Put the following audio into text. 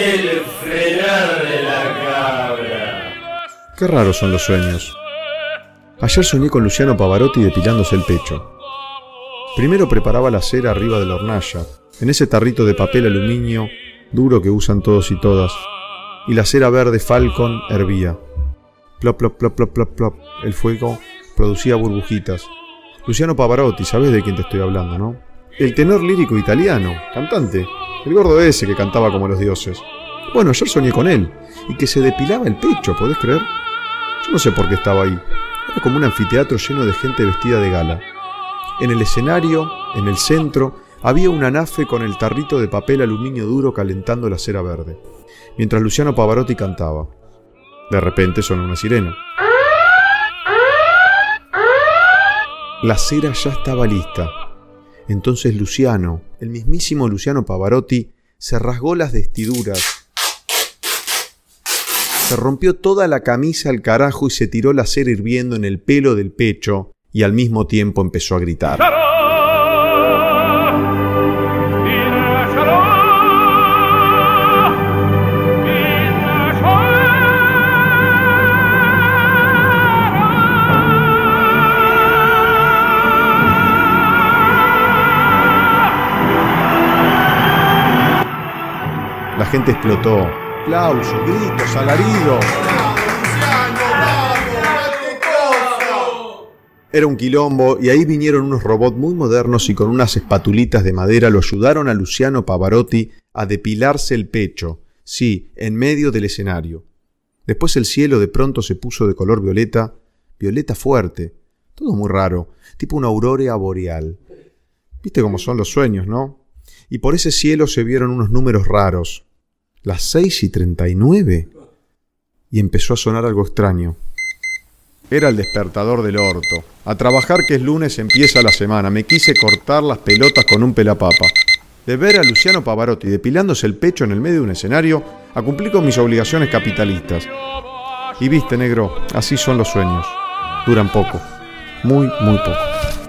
El frenar de la cabra. Qué raros son los sueños. Ayer soñé con Luciano Pavarotti depilándose el pecho. Primero preparaba la cera arriba de la hornalla, en ese tarrito de papel aluminio duro que usan todos y todas, y la cera verde Falcon hervía. Plop, plop, plop, plop, plop, plop. El fuego producía burbujitas. Luciano Pavarotti, sabes de quién te estoy hablando, ¿no? El tenor lírico italiano, cantante, el gordo ese que cantaba como los dioses. Bueno, ayer soñé con él. Y que se depilaba el pecho, ¿podés creer? Yo no sé por qué estaba ahí. Era como un anfiteatro lleno de gente vestida de gala. En el escenario, en el centro, había una nafe con el tarrito de papel aluminio duro calentando la cera verde, mientras Luciano Pavarotti cantaba. De repente sonó una sirena. La cera ya estaba lista. Entonces Luciano, el mismísimo Luciano Pavarotti, se rasgó las vestiduras, se rompió toda la camisa al carajo y se tiró la cera hirviendo en el pelo del pecho y al mismo tiempo empezó a gritar. La gente explotó. Aplausos, gritos, alaridos. Era un quilombo y ahí vinieron unos robots muy modernos y con unas espatulitas de madera lo ayudaron a Luciano Pavarotti a depilarse el pecho, sí, en medio del escenario. Después el cielo de pronto se puso de color violeta, violeta fuerte, todo muy raro, tipo una aurora boreal. Viste cómo son los sueños, ¿no? Y por ese cielo se vieron unos números raros, las seis y treinta y nueve. Y empezó a sonar algo extraño. Era el despertador del orto. A trabajar que es lunes empieza la semana. Me quise cortar las pelotas con un pelapapa. De ver a Luciano Pavarotti depilándose el pecho en el medio de un escenario, a cumplir con mis obligaciones capitalistas. Y viste, negro, así son los sueños. Duran poco. Muy, muy poco.